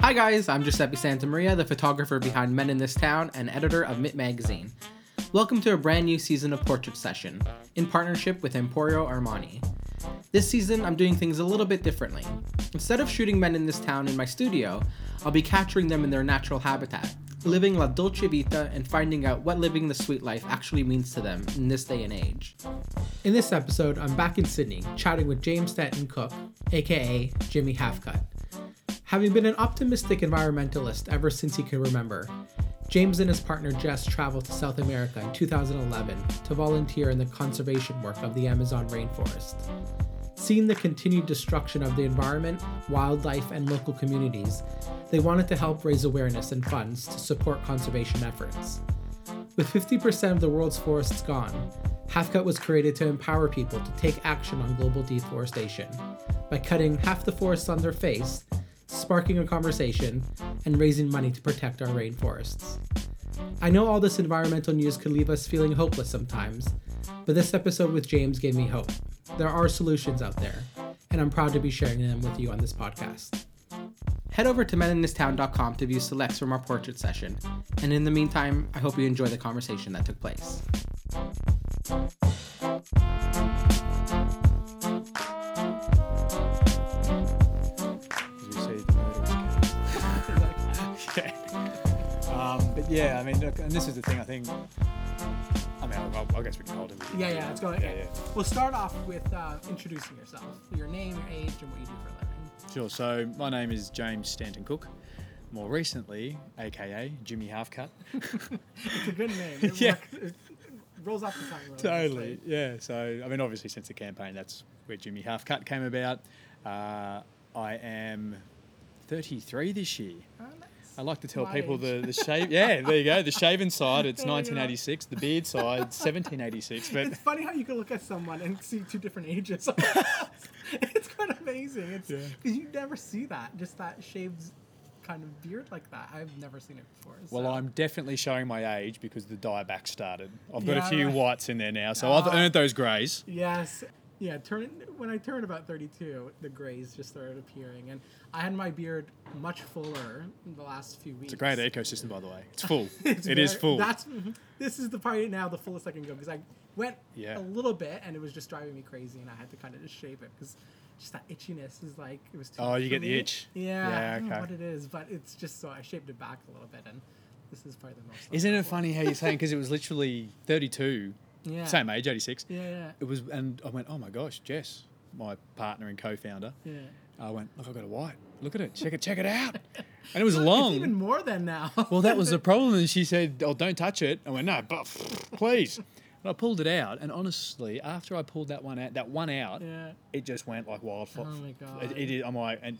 Hi guys, I'm Giuseppe Santamaria, the photographer behind Men in This Town and editor of MIT Magazine. Welcome to a brand new season of Portrait Session, in partnership with Emporio Armani. This season, I'm doing things a little bit differently. Instead of shooting men in this town in my studio, I'll be capturing them in their natural habitat, living la dolce vita and finding out what living the sweet life actually means to them in this day and age. In this episode, I'm back in Sydney, chatting with James Stanton Cook, aka Jimmy Halfcut. Having been an optimistic environmentalist ever since he can remember, James and his partner Jess traveled to South America in 2011 to volunteer in the conservation work of the Amazon rainforest. Seeing the continued destruction of the environment, wildlife, and local communities, they wanted to help raise awareness and funds to support conservation efforts. With 50% of the world's forests gone, Halfcut was created to empower people to take action on global deforestation by cutting half the forests on their face sparking a conversation, and raising money to protect our rainforests. I know all this environmental news could leave us feeling hopeless sometimes, but this episode with James gave me hope. There are solutions out there, and I'm proud to be sharing them with you on this podcast. Head over to meninthistown.com to view selects from our portrait session, and in the meantime, I hope you enjoy the conversation that took place. Um, but yeah, I mean, look, and this is the thing. I think. I mean, I, I guess we can hold it. Yeah, yeah, let's go. Yeah, Okay. yeah. We'll start off with uh, introducing yourself, your name, your age, and what you do for a living. Sure. So my name is James Stanton Cook. More recently, aka Jimmy Halfcut. It's a good name. It Yeah. works- it rolls off the tongue. really totally. nicely. Yeah. So I mean, obviously, since the campaign, that's where Jimmy Halfcut came about. Uh, I am 33 this year. Oh, nice. I like to tell My people age. the, the shave. Yeah, there you go. The shaven side, it's Yeah, yeah. 1986. The beard side, 1786. But It's funny how you can look at someone and see two different ages. it's kind of amazing. It's Yeah. because you never see that, just that shaved kind of beard like that. I've never seen it before. Well, I'm definitely showing my age because the dye back started. I've got Yeah, a few right. whites in there now, so I've Ah. earned those greys. Yes. Yeah, turn when I turned about 32, the grays just started appearing, and I had my beard much fuller in the last few weeks. It's a great ecosystem, by the way. It's full. It's It is very- full. That's this is the part now the fullest I can go because I went Yeah. a little bit and it was just driving me crazy, and I had to kind of just shape it because just that itchiness is like it was too. Oh, you for get the itch. Yeah, Yeah, I don't know what it is, but it's just so I shaped it back a little bit, and this is probably the most. Isn't it funny how you're saying because it was literally 32, Yeah. same age, 86. Yeah, yeah, It was, and I went, oh my gosh, Jess, my partner and co-founder. yeah. I went, look, I've got a white. Look at it. Check it. Check it out. And it was long. even more than now. Well, that was the problem. And she said, "Oh, don't touch it." I went, "No, but please." And I pulled it out, and honestly, after I pulled that one out, that one out, yeah, it just went like wildfire. Oh my God. It, it is. I'm like, and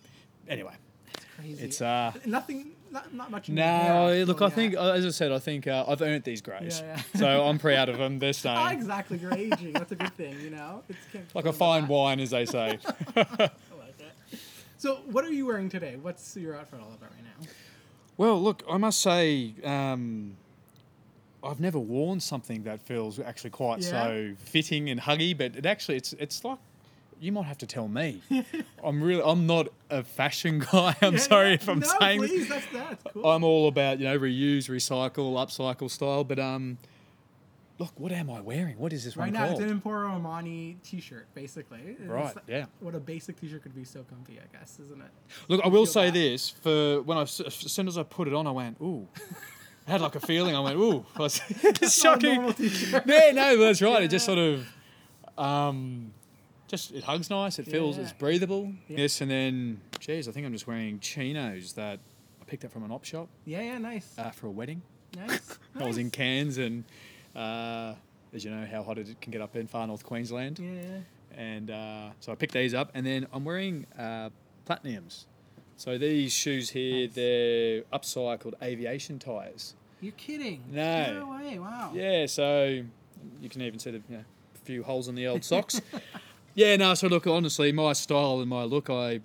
anyway, it's crazy. it's uh. nothing, not, not much. in your hair, No, look, I think, yeah. as I said, I think uh, I've earned these grades, Yeah, so I'm proud of them. They're Oh, staying exactly. You're aging. That's a good thing, you know. It's like a fine that. wine, as they say. I like it. So, what are you wearing today? What's your outfit all about right now? well, look, I must say, um, I've never worn something that feels actually quite Yeah? so fitting and huggy, but it actually, it's it's like. You might have to tell me. I'm really. I'm not a fashion guy. I'm Yeah, sorry yeah. if I'm no, saying. this. please, that's that's cool. I'm all about you know reuse, recycle, upcycle style. But um, look, what am I wearing? What is this right now, called? it's an Emporio Armani T-shirt, basically. It's Right, like- yeah. What a basic T-shirt could be so comfy, I guess, isn't it? Look, I will say that? this: for when I, as soon as I put it on, I went, ooh. I had like a feeling. I went, ooh. It's Not a shocking. Yeah, no, that's right. It just sort of, um, just it hugs nice. It feels Yeah. it's breathable. Yeah. Yes, and then, geez, I think I'm just wearing chinos that I picked up from an op shop Yeah, yeah, nice, uh, for a wedding. nice. I was in nice. Cairns, and uh, as you know, how hot it can get up in far north Queensland. Yeah, yeah. And uh, so I picked these up, and then I'm wearing uh, platinums. So these shoes here, Nice. they're upcycled aviation tires. You're kidding? No. No way! Wow. Yeah, so you can even see the you know, few holes in the old socks. yeah, no. So look, honestly, my style and my look, I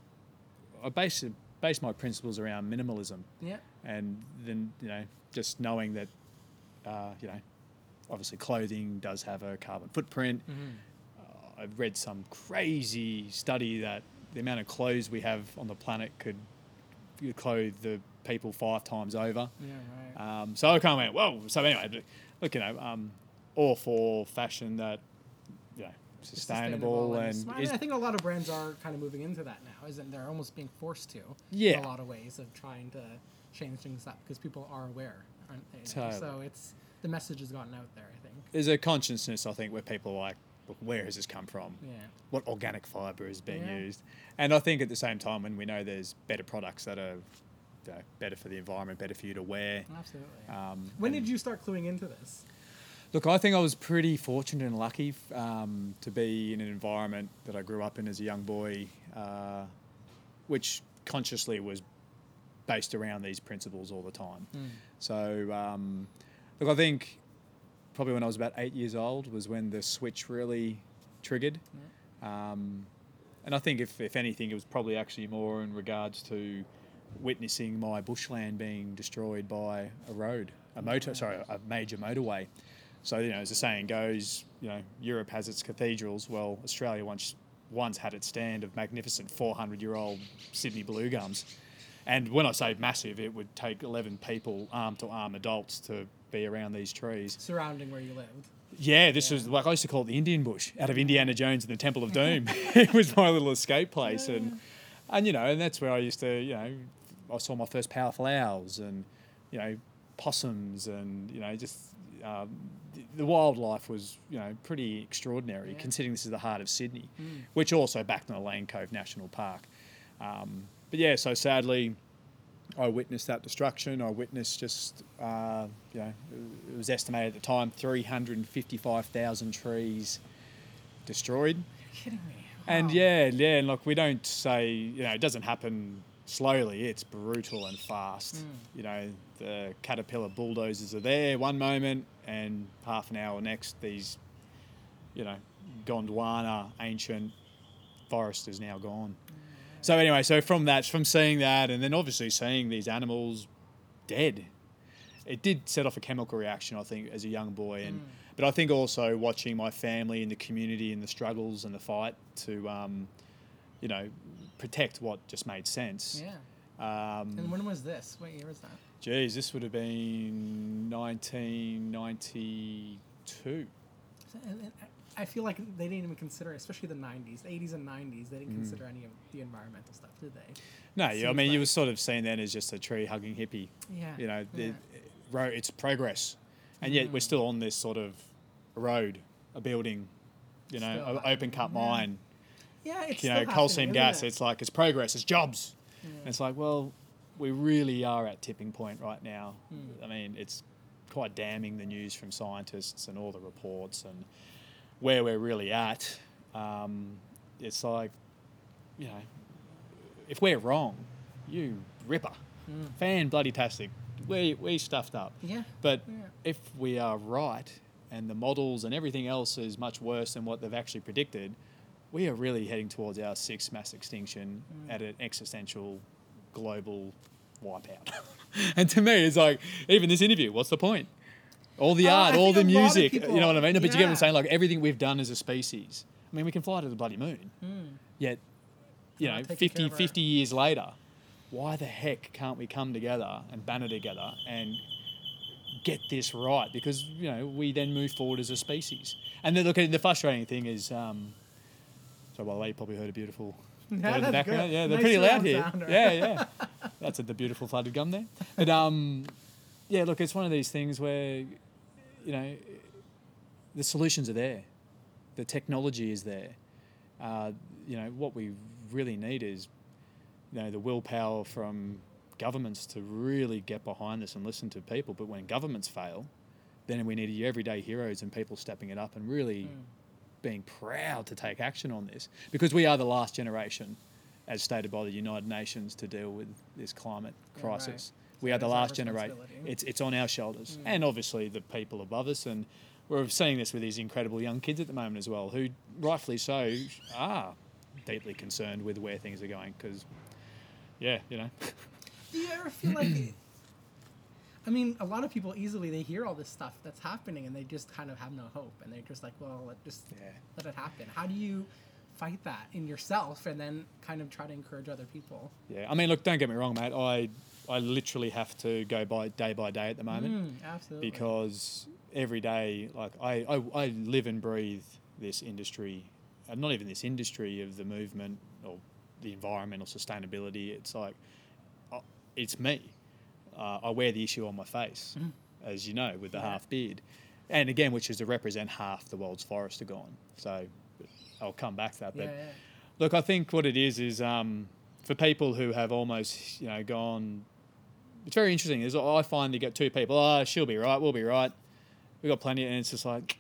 I base base my principles around minimalism, Yeah. and then you know just knowing that uh, you know, obviously clothing does have a carbon footprint. Uh, I've read some crazy study that the amount of clothes we have on the planet could clothe the people five times over. Yeah, right. Um, so I kind of went, whoa. So anyway, look, you know, um, all for fashion that, you know, sustainable, and, smart. I, mean, I think a lot of brands are kind of moving into that now, isn't they're almost being forced to Yeah. in a lot of ways of trying to change things up because people are aware, aren't they? Totally. So it's the message has gotten out there. I think. there's a consciousness, I think, where people are like, look, where has this come from? Yeah. What organic fibre is being Yeah. used? And I think at the same time, when we know there's better products that are you know, better for the environment, better for you to wear. Absolutely. Um, when did you start cluing into this? Look, I think I was pretty fortunate and lucky um, to be in an environment that I grew up in as a young boy, uh, which consciously was based around these principles all the time. So, um, look, I think probably when I was about eight years old was when the switch really triggered. Um, and I think, if, if anything, it was probably actually more in regards to witnessing my bushland being destroyed by a road, a motor, sorry, a major motorway. So, you know, as the saying goes, you know, Europe has its cathedrals. Well, Australia once once had its stand of magnificent 400 year old Sydney blue gums. And when I say massive, it would take 11 people, arm to arm adults, to be around these trees. Surrounding where you lived. Yeah, this was like I used to call it the Indian bush out of Indiana Jones and the Temple of Doom. it was my little escape place, and and you know, and that's where I used to, you know, I saw my first powerful owls and you know possums and you know just um, the- wildlife was you know pretty extraordinary Yeah. considering this is the heart of Sydney, which also backed on the Lane Cove National Park. Um, but yeah, so sadly, I witnessed that destruction. I witnessed just, uh, you know, it was estimated at the time 355,000 trees destroyed. You're kidding me. And yeah, yeah, and look, we don't say, you know, it doesn't happen slowly, it's brutal and fast. Mm. You know, the caterpillar bulldozers are there one moment, and half an hour next, these, you know, Gondwana ancient forest is now gone. Mm. So anyway, so from that, from seeing that, and then obviously seeing these animals dead, it did set off a chemical reaction, I think, as a young boy, and mm. but I think also watching my family and the community and the struggles and the fight to, um, you know, protect what just made sense. Yeah. Um, And when was this? What year was that? geez, this would have been 1992. So- and- and I- feel like they didn't even consider, especially the '90s, the '80s and '90s. They didn't Mm. consider any of the environmental stuff, did they? No, yeah, I mean, you were sort of seen then as just a tree hugging hippie. Yeah. You know, yeah. ro- it's progress, and yet we're Mm. still on this sort of road, a building, you know, Still, a open cut yeah. mine. Yeah, it's you know, coal seam gas. it? It's like it's progress, it's jobs. Yeah. And it's like, well, we really are at tipping point right now. Hmm. I mean, it's quite damning the news from scientists and all the reports and where we're really at. Um, it's like, you know, if we're wrong, you ripper, Mm. fan bloody tastic. We we stuffed up. Yeah. But Yeah. if we are right and the models and everything else is much worse than what they've actually predicted, we are really heading towards our sixth mass extinction Mm. at an existential global wipeout. and to me, it's like, even this interview, what's the point? All the Uh, art, all the think a lot of music, people- you know what I mean? But you get what. I'm saying? Like everything we've done as a species. I mean, we can fly to the bloody moon, Mm. yet, you know, not 50, care of our- 50 years later, why the heck can't we come together and banner together and get this right? Because, you know, we then move forward as a species. And then look, at the frustrating thing is, um, so by the way, you probably heard a beautiful in the background. good. Yeah, they're pretty loud here. sound, right? Yeah, yeah. That's a, the beautiful flooded gum there. But um, yeah, look, it's one of these things where, you know, the solutions are there, the technology is there. Uh, you know, what we really need is, you know, the willpower from governments to really get behind this and listen to people. But when governments fail, then we need your everyday heroes and people stepping it up and really Mm. Being proud to take action on this because we are the last generation, as stated by the United Nations, to deal with this climate Yeah, crisis. right. We So are the last generation. It's it's on our shoulders, Mm. and obviously the people above us, and we're seeing this with these incredible young kids at the moment as well, who rightfully so are deeply concerned with where things are going because, yeah, you know, Do you ever feel like? I mean, a lot of people easily they hear all this stuff that's happening and they just kind of have no hope and they're just like, well, let just Yeah. let it happen. How do you fight that in yourself and then kind of try to encourage other people? Yeah, I mean, look, don't get me wrong, mate. I I literally have to go by day by day at the moment Mm, absolutely. because every day, like I, I, I live and breathe this industry, and not even this industry of the movement or the environmental sustainability. It's like, uh, it's me. Uh, I wear the issue on my face, Mhm. as you know, with the Yeah. half beard, and again, which is to represent half the world's forests are gone. So, I'll come back to that, but. yeah. Look, I think what it is is um, for people who have almost, you know, gone. It's very interesting. Is I find you get two people. Oh, she'll be right. We'll be right. We've got plenty, and it's just like,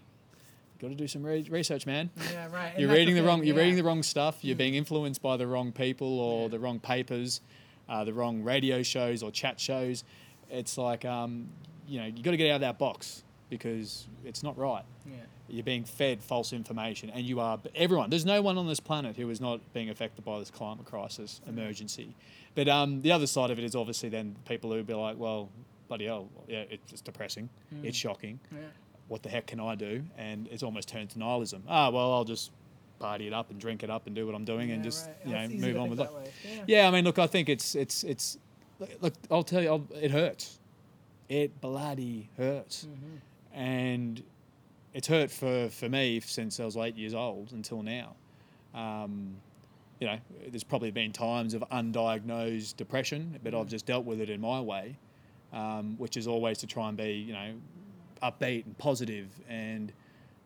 got to do some re- research, man. Yeah, right. You're reading the thing, wrong. You're yeah. reading the wrong stuff. You're Mm. being influenced by the wrong people or Yeah. the wrong papers, uh, the wrong radio shows or chat shows. It's like, um, you know, you got to get out of that box because it's not right Yeah. you're being fed false information and you are everyone there's no one on this planet who is not being affected by this climate crisis emergency but um, the other side of it is obviously then people who be like well bloody hell yeah it's depressing Mm. it's shocking Yeah. what the heck can i do and it's almost turned to nihilism ah well i'll just party it up and drink it up and do what i'm doing and just right. you know move on with life way. yeah i mean look i think it's it's it's look i'll tell you I'll, it hurts it bloody hurts Mhm. and it's hurt for, for me since I was eight years old until now. Um, you know, there's probably been times of undiagnosed depression, but I've just dealt with it in my way, um, which is always to try and be, you know, upbeat and positive and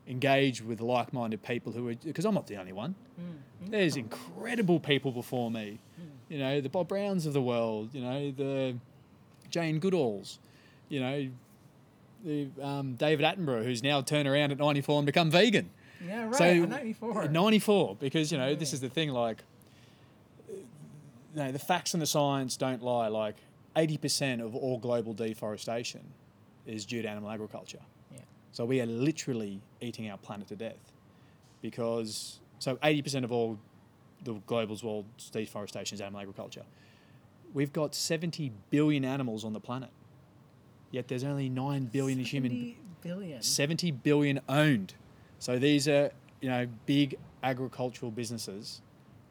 engage with like-minded people who are because I'm not the only one. Mm. There's incredible people before me, you know, the Bob Browns of the world, you know, the Jane Goodalls, you know, the um, David Attenborough, who's now turned around at 94 and become vegan. Yeah, right. So, at 94. 94, because, you know, this is the thing, like, you know, the facts and the science don't lie. Like, 80% of all global deforestation is due to animal agriculture. So we are literally eating our planet to death because, so 80% of all the global's world's deforestation is animal agriculture. We've got 70 billion animals on the planet, yet there's only 9 billion human 70 billion. 70 billion owned. So these are, you know, big agricultural businesses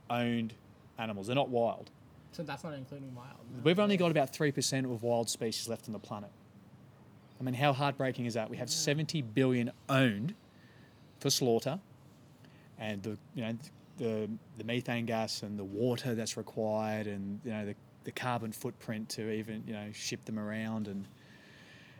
owned animals. They're not wild. So that's not including wild. no. We've only got about 3% of wild species left on the planet. I mean, how heartbreaking is that? We have Yeah. 70 billion owned for slaughter and the, you know, the, the methane gas and the water that's required and, you know, the, the carbon footprint to even, you know, ship them around and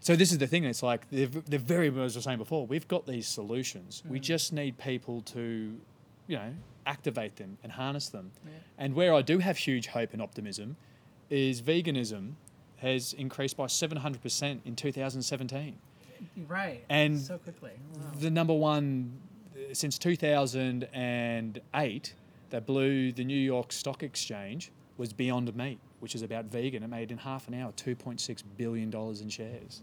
so this is the thing. It's like they're, they're very, as I was saying before, we've got these solutions. We Mm. just need people to, you know, activate them and harness them. Yeah. And where I do have huge hope and optimism is veganism has increased by 700% in 2017. Right. And so quickly. Wow. The number one uh, since 2008 that blew the New York Stock Exchange was Beyond Meat, which is about vegan. It made in half an hour $2.6 billion in shares.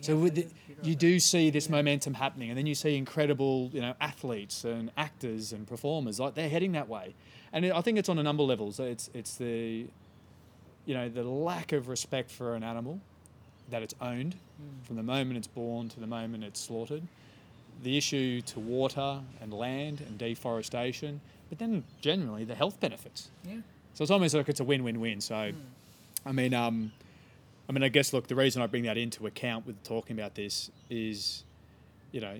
So Yeah, with the, you do see this Yeah. momentum happening, and then you see incredible, you know, athletes and actors and performers like they're heading that way, and I think it's on a number of levels. It's it's the, you know, the lack of respect for an animal, that it's owned, Mm. from the moment it's born to the moment it's slaughtered, the issue to water and land and deforestation, but then generally the health benefits. Yeah. So it's almost like it's a win-win-win. So, Mm. I mean, um, I mean, I guess look, the reason I bring that into account with talking about this is, you know,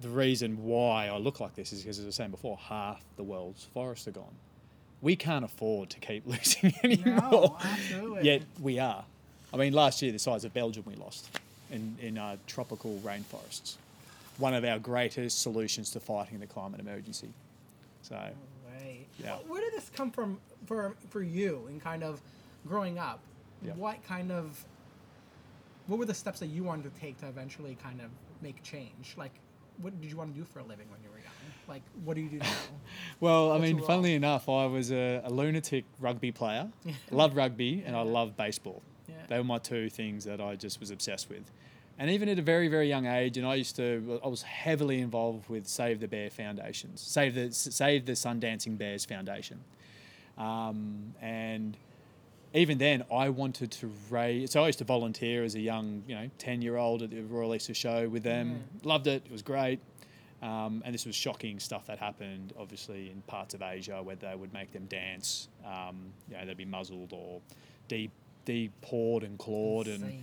the reason why I look like this is because, as I was saying before, half the world's forests are gone. We can't afford to keep losing anymore. No. Yet we are. I mean, last year the size of Belgium we lost in in uh, tropical rainforests. One of our greatest solutions to fighting the climate emergency. So. Right. Yeah. Wh- Where did this come from for for you in kind of growing up? Yeah. What kind of what were the steps that you wanted to take to eventually kind of make change? Like, what did you want to do for a living when you were young? Like, what do you do now? Well, I What's mean, funnily enough, I was a, a lunatic rugby player. Love rugby and I love baseball. Yeah. They were my two things that I just was obsessed with. And even at a very, very young age, and I used to, I was heavily involved with Save the Bear Foundations, Save the Save the Sundancing Bears Foundation, um, and even then, I wanted to raise. So I used to volunteer as a young, you know, ten year old at the Royal Easter Show with them. Loved it. It was great. Um, and this was shocking stuff that happened, obviously, in parts of Asia where they would make them dance. Um, you know, they'd be muzzled or deep, depawed and clawed, and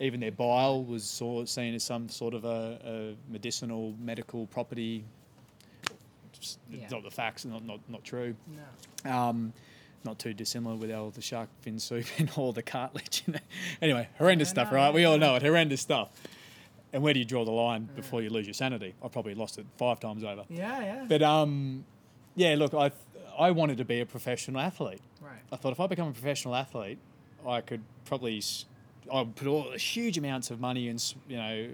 even their bile was sort seen as some sort of a, a medicinal medical property. It's Yeah. Not the facts, not not not true. No. Um, not too dissimilar with all the shark fin soup and all the cartilage. Anyway, horrendous stuff, right? We all know it. Horrendous stuff. And where do you draw the line before you lose your sanity? I've probably lost it five times over. Yeah, yeah. But um, yeah, look, I I wanted to be a professional athlete. right. I thought if I become a professional athlete, I could probably s- I would put all huge amounts of money and you know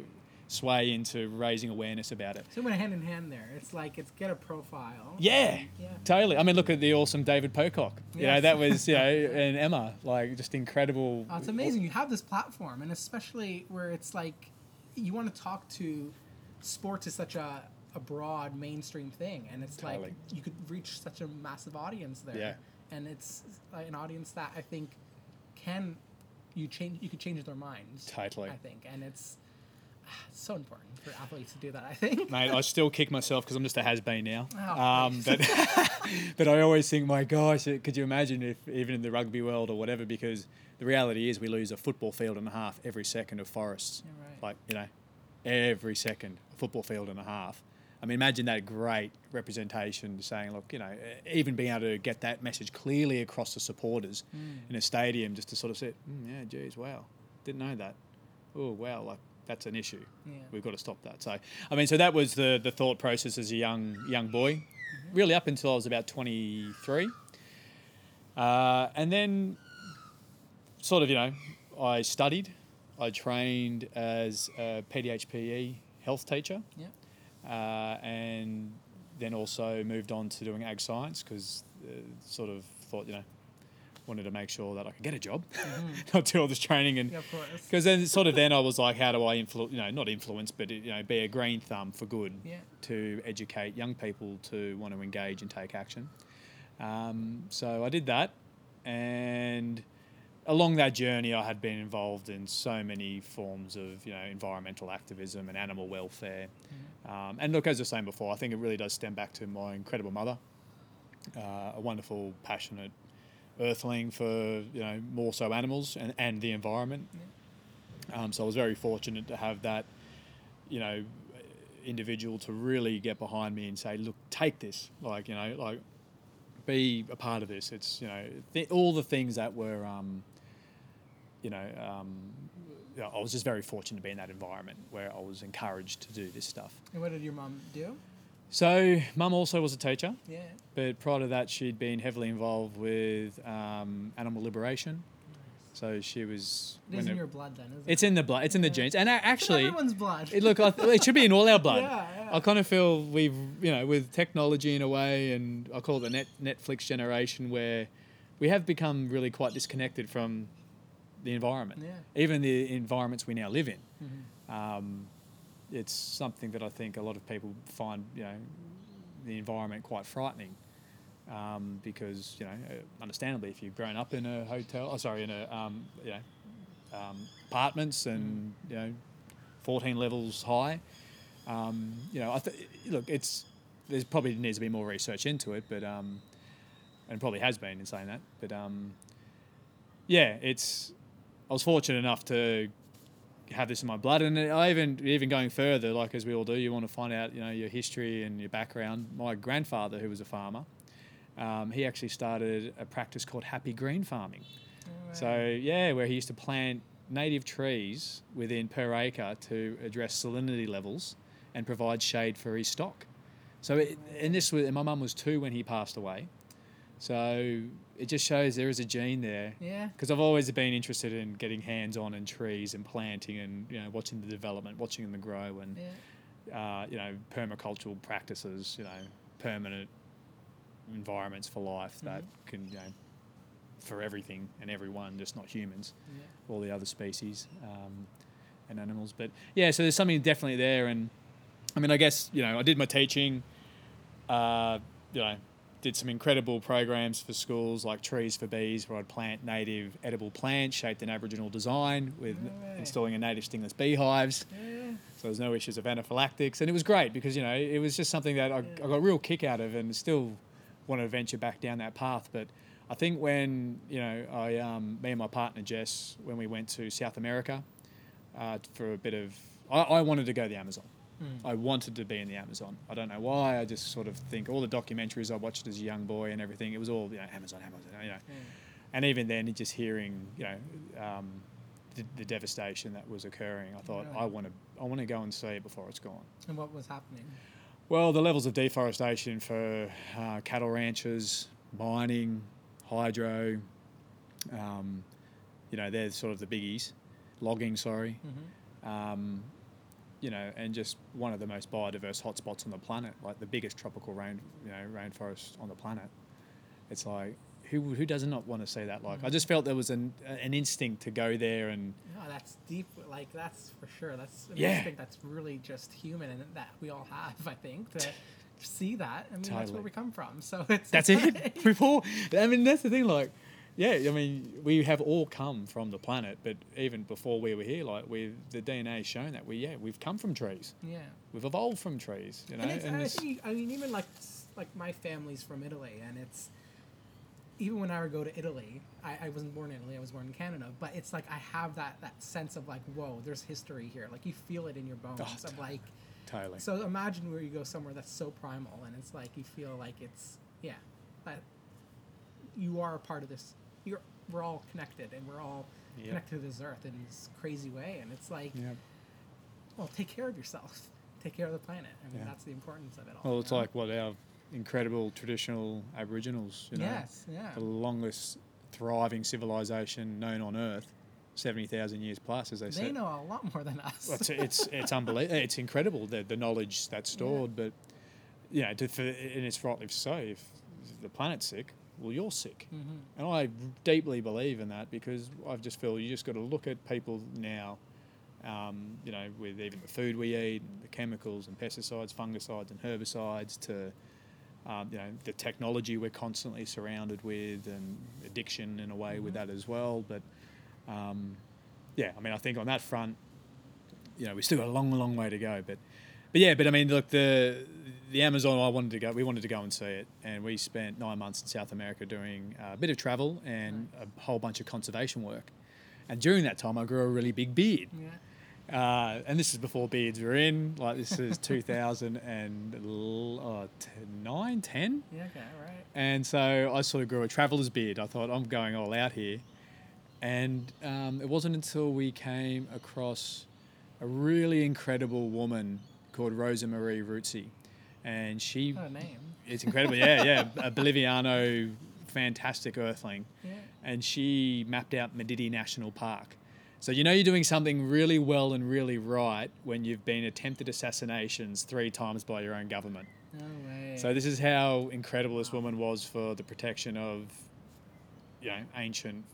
sway into raising awareness about it. So it went hand in hand there. It's like it's get a profile. Yeah, Yeah. totally. I mean, look at the awesome David Pocock. You know, that was you know, and Emma, like just incredible. Oh, it's amazing. You have this platform, and especially where it's like you want to talk to sports is such a, a broad mainstream thing, and it's Totally. like you could reach such a massive audience there. Yeah. And it's an audience that I think can you change. You could change their minds. Totally. I think, and it's so important for athletes to do that. I think. Mate, I still kick myself because I'm just a has been now. Oh, um, but but I always think, my gosh, could you imagine if even in the rugby world or whatever? Because the reality is, we lose a football field and a half every second of forests. Yeah, right. Like you know, every second a football field and a half. I mean, imagine that great representation saying, look, you know, even being able to get that message clearly across the supporters Mm. in a stadium, just to sort of say, mm, yeah, geez, wow, didn't know that. Oh, wow, like that's an issue Yeah. we've got to stop that. So, I mean, so that was the the thought process as a young young boy, really up until I was about twenty three, uh, and then sort of you know I studied, I trained as a PDHPE health teacher, Yeah. uh, and then also moved on to doing ag science because uh, sort of thought you know wanted to make sure that I could get a job, not do all this training and Yeah, because then sort of then I was like, how do I influence? You know, not influence, but you know, be a green thumb for good Yeah. to educate young people to want to engage and take action. Um, so I did that, and along that journey, I had been involved in so many forms of you know environmental activism and animal welfare. Um, and look, as I was saying before, I think it really does stem back to my incredible mother, uh, a wonderful, passionate earthling for you know more so animals and, and the environment. Um, so I was very fortunate to have that, you know, individual to really get behind me and say, look, take this, like you know, like be a part of this. It's you know th- all the things that were, um, you know. Um, you know, I was just very fortunate to be in that environment where I was encouraged to do this stuff. And what did your mom do? So, mum also was a teacher, Yeah. but prior to that, she'd been heavily involved with um, animal liberation. So she was. It is in it- your blood then, isn't it? it's it? in the blood. It's in the genes, and a- It's actually, everyone's blood. it look. Th- it should be in all our blood. Yeah, yeah. I kind of feel we've, you know, with technology in a way, and I call it the net Netflix generation, where we have become really quite disconnected from the environment, Yeah. even the environments we now live in. Mhm. Um, it's something that I think a lot of people find, you know, the environment quite frightening. Um, because you know, uh, understandably, if you've grown up in a hotel, oh, sorry, in a um, you know, um, apartments and you know, fourteen levels high, um, you know, I th- look, it's there's probably needs to be more research into it, but um, and probably has been in saying that, but um, yeah, it's I was fortunate enough to have this in my blood, and I even even going further, like as we all do, you want to find out, you know, your history and your background. My grandfather, who was a farmer, um, he actually started a practice called happy green farming. So yeah, where he used to plant native trees within per acre to address salinity levels and provide shade for his stock. So it, and this was and my mum was two when he passed away. So it just shows there is a gene there Yeah. because I've always been interested in getting hands on in trees and planting and you know watching the development, watching them grow, and Yeah. uh, you know permacultural practices, you know permanent environments for life that can you know for everything and everyone, just not humans, Yeah. all the other species um, and animals. But yeah, so there's something definitely there, and I mean I guess you know I did my teaching, uh, you know did some incredible programs for schools like Trees for Bees, where I'd plant native edible plants shaped in Aboriginal design with No way. installing a native stingless beehives. Yeah. So there's no issues of anaphylactics, and it was great because you know it was just something that I, I got a real kick out of, and still want to venture back down that path. But I think when you know I, um, me and my partner Jess, when we went to South America uh, for a bit of, I, I wanted to go to the Amazon. Hmm. I wanted to be in the Amazon. I don't know why. I just sort of think all the documentaries I watched as a young boy and everything, it was all you know Amazon, Amazon, you know. Yeah. And even then, just hearing you know um, the, the devastation that was occurring, I thought Really? I want to I want to go and see it before it's gone. And what was happening? Well, the levels of deforestation for uh, cattle ranches, mining, hydro, um, you know, they're sort of the biggies. Logging, sorry. Mm-hmm. Um, you know, and just one of the most biodiverse hotspots on the planet, like the biggest tropical rain, you know, rainforest on the planet. It's like, who, who does not want to see that? Like, I mm. just felt there was an, an instinct to go there and No, that's deep. Like that's for sure. That's an Yeah. instinct that's really just human, and that we all have. I think to see that. I mean, that's where we come from. So it's That's it. We've all. I mean, that's the thing. Like, yeah. I mean, we have all come from the planet, but even before we were here, like we, the DNA has shown that we, yeah, we've come from trees. yeah. We've evolved from trees. You know, and, it's, and I think, I mean, even like like my family's from Italy, and it's even when I would go to Italy, I, I wasn't born in Italy; I was born in Canada. But it's like I have that that sense of like, whoa, there's history here. Like you feel it in your bones. Oh, of like, totally. so imagine where you go somewhere that's so primal, and it's like you feel like it's yeah, that you are a part of this. You're we're all connected, and we're all Yep. connected to this earth in this crazy way. And it's like, yeah. well, take care of yourself. Take care of the planet. I mean, Yeah. that's the importance of it all. Well, you it's know? like what our incredible traditional Aboriginals. You know, yes, yeah. the longest thriving civilization known on Earth, seventy thousand years plus, as they, say. They know a lot more than us. Well, it's it's it's unbelievable. It's incredible the the knowledge that's stored, but you know, to, for, and it's rightly so. If the planet's sick, well, you're sick, Mhm. and I deeply believe in that because I just feel you just got to look at people now. Um, you know, with even the food we eat, the chemicals and pesticides, fungicides and herbicides, to um, you know the technology we're constantly surrounded with, and addiction in a way with that as well. But um, yeah, I mean, I think on that front, you know, we still got a long, long way to go. But, but yeah, but I mean, look, the the Amazon, I wanted to go. We wanted to go and see it, and we spent nine months in South America doing a bit of travel and a whole bunch of conservation work. And during that time, I grew a really big beard. yeah. Uh, and this is before beards were in. Like this is 2009, 10. Yeah. Okay. Right. And so I sort of grew a traveller's beard. I thought I'm going all out here. And um, it wasn't until we came across a really incredible woman called Rosa Marie Ruiz. And she, What a name. it's incredible, yeah, yeah, a Boliviano, fantastic earthling. Yeah. And she mapped out Madidi National Park. So you know you're doing something really well and really right when you've been attempted assassinations three times by your own government. No way. So this is how incredible this woman was for the protection of, you know, ancient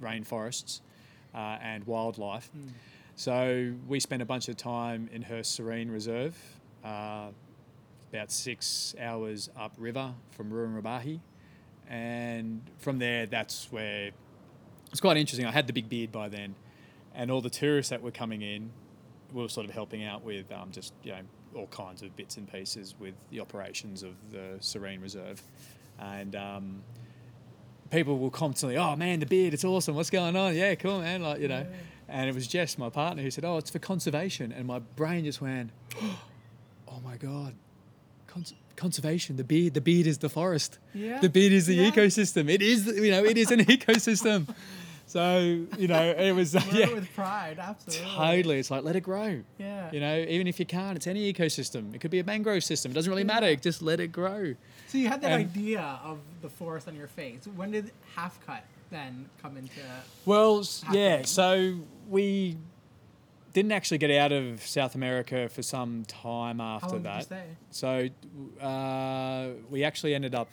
rainforests uh, and wildlife. Mm. So we spent a bunch of time in her Serere reserve, uh, about six hours upriver from Rurrenabaque, and from there, that's where it's quite interesting. I had the big beard by then, and all the tourists that were coming in, we were sort of helping out with um, just you know all kinds of bits and pieces with the operations of the Serere Reserve, and um, people were constantly, "Oh man, the beard, it's awesome. What's going on? Yeah, cool, man." Like you know, Yeah. And it was Jess, my partner, who said, "Oh, it's for conservation," and my brain just went, "Oh my god." Cons- conservation the beard the beard is the forest Yeah. the beard is the Yeah. ecosystem it is you know it is an ecosystem so you know it was yeah with pride. Absolutely. totally it's like let it grow Yeah. you know even if you can't it's any ecosystem it could be a mangrove system it doesn't really matter just let it grow So you had that And- idea of the forest on your face. When did half cut then come into? well s- yeah so we didn't actually get out of south america for some time after that did you stay? So uh, we actually ended up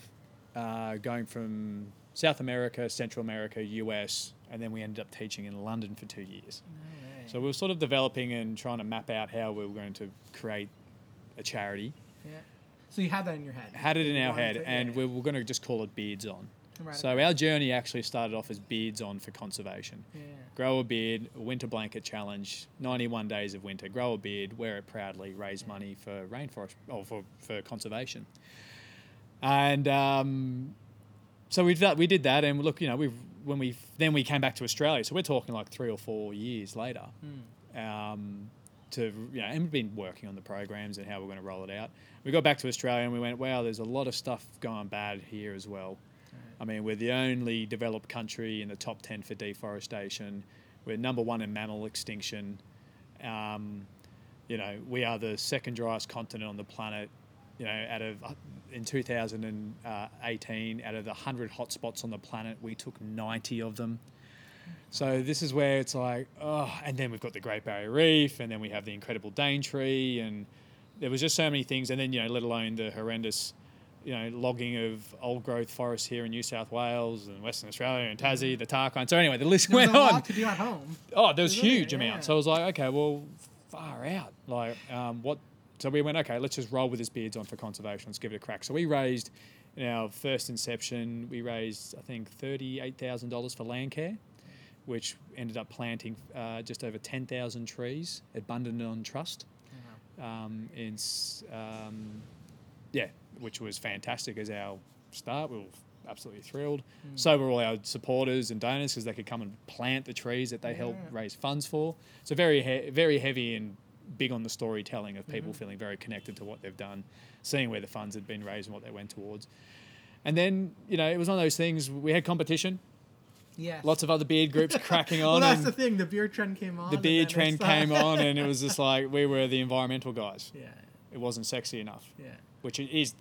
uh, going from South America, Central America, US, and then we ended up teaching in London for two years. No. So we were sort of developing and trying to map out how we were going to create a charity. yeah. So you had that in your head. Had it in You our head, to- and yeah. we were going to just call it Beards On. Right. So our journey actually started off as Beards On for conservation. Yeah. Grow a beard, a winter blanket challenge, 91 days of winter. Grow a beard, wear it proudly, raise money for rainforest or for, for conservation. And um, so we did, we did that, and look, you know, we when we then we came back to Australia. So we're talking like three or four years later. Um, to you know, and we've been working on the programs and how we're going to roll it out. We got back to Australia and we went, wow, there's a lot of stuff going bad here as well. I mean, we're the only developed country in the top 10 for deforestation. We're number one in mammal extinction. Um, you know, we are the second driest continent on the planet. You know, out of in 2018, out of the 100 hotspots on the planet, we took 90 of them. So this is where it's like, oh, and then we've got the Great Barrier Reef, and then we have the incredible Daintree, and there was just so many things, and then you know, let alone the horrendous, you know, logging of old growth forests here in New South Wales and Western Australia and Tassie, the Tarkine. So anyway, the list There went on. to do at home. Oh, there was Isn't it? huge Yeah. amounts. So I was like, okay, well, far out. Like, um, what? So we went, okay, let's just roll with this beards on for conservation. Let's give it a crack. So we raised, in our first inception, we raised I think thirty-eight thousand dollars for land care, which ended up planting uh, just over ten thousand trees at Bundanon Trust. Um, in um, yeah, which was fantastic as our start. We were absolutely thrilled. Mm. So were all our supporters and donors because they could come and plant the trees that they helped raise funds for. So very he- very heavy and big on the storytelling of people mm-hmm. feeling very connected to what they've done, seeing where the funds had been raised and what they went towards. And then you know it was one of those things. We had competition. Yes. Lots of other beard groups cracking on. Well, that's the thing. The beard trend came on. the beard trend came on, and it was just like we were the environmental guys. Yeah. It wasn't sexy enough Yeah. Which is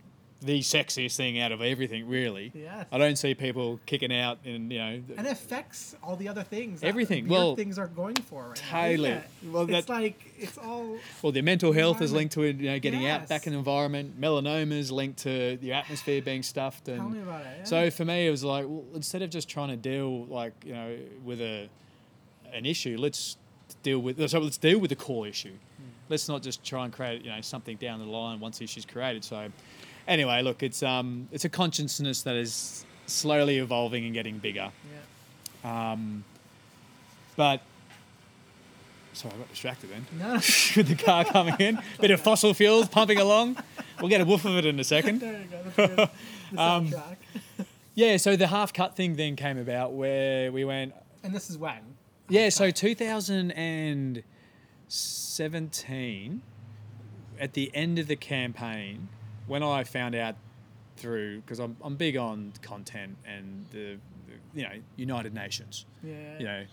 the sexiest thing out of everything, really. Yes. I don't see people kicking out and you know. And affects all the other things. Everything. Well, things are going for right totally. Well, it's that- like it's all. well, the mental health is linked to you know, getting out back in the environment. Melanoma is linked to the atmosphere being stuffed, and Tell me about it. yeah. so for me, it was like, well, instead of just trying to deal like you know with a an issue, let's deal with so let's deal with the core issue. Let's not just try and create you know something down the line once the issue's created. So anyway, look, it's um it's a consciousness that is slowly evolving and getting bigger. yeah. Um, but sorry, I got distracted then No. with the car coming in. Bit of fossil fuels pumping along. We'll get a woof of it in a second. there you go. Um. Yeah, so the half cut thing then came about where we went. and this is when. Yeah, so 2017, at the end of the campaign, when I found out through because I'm, I'm big on content and the, the you know United Nations. Yeah. you know,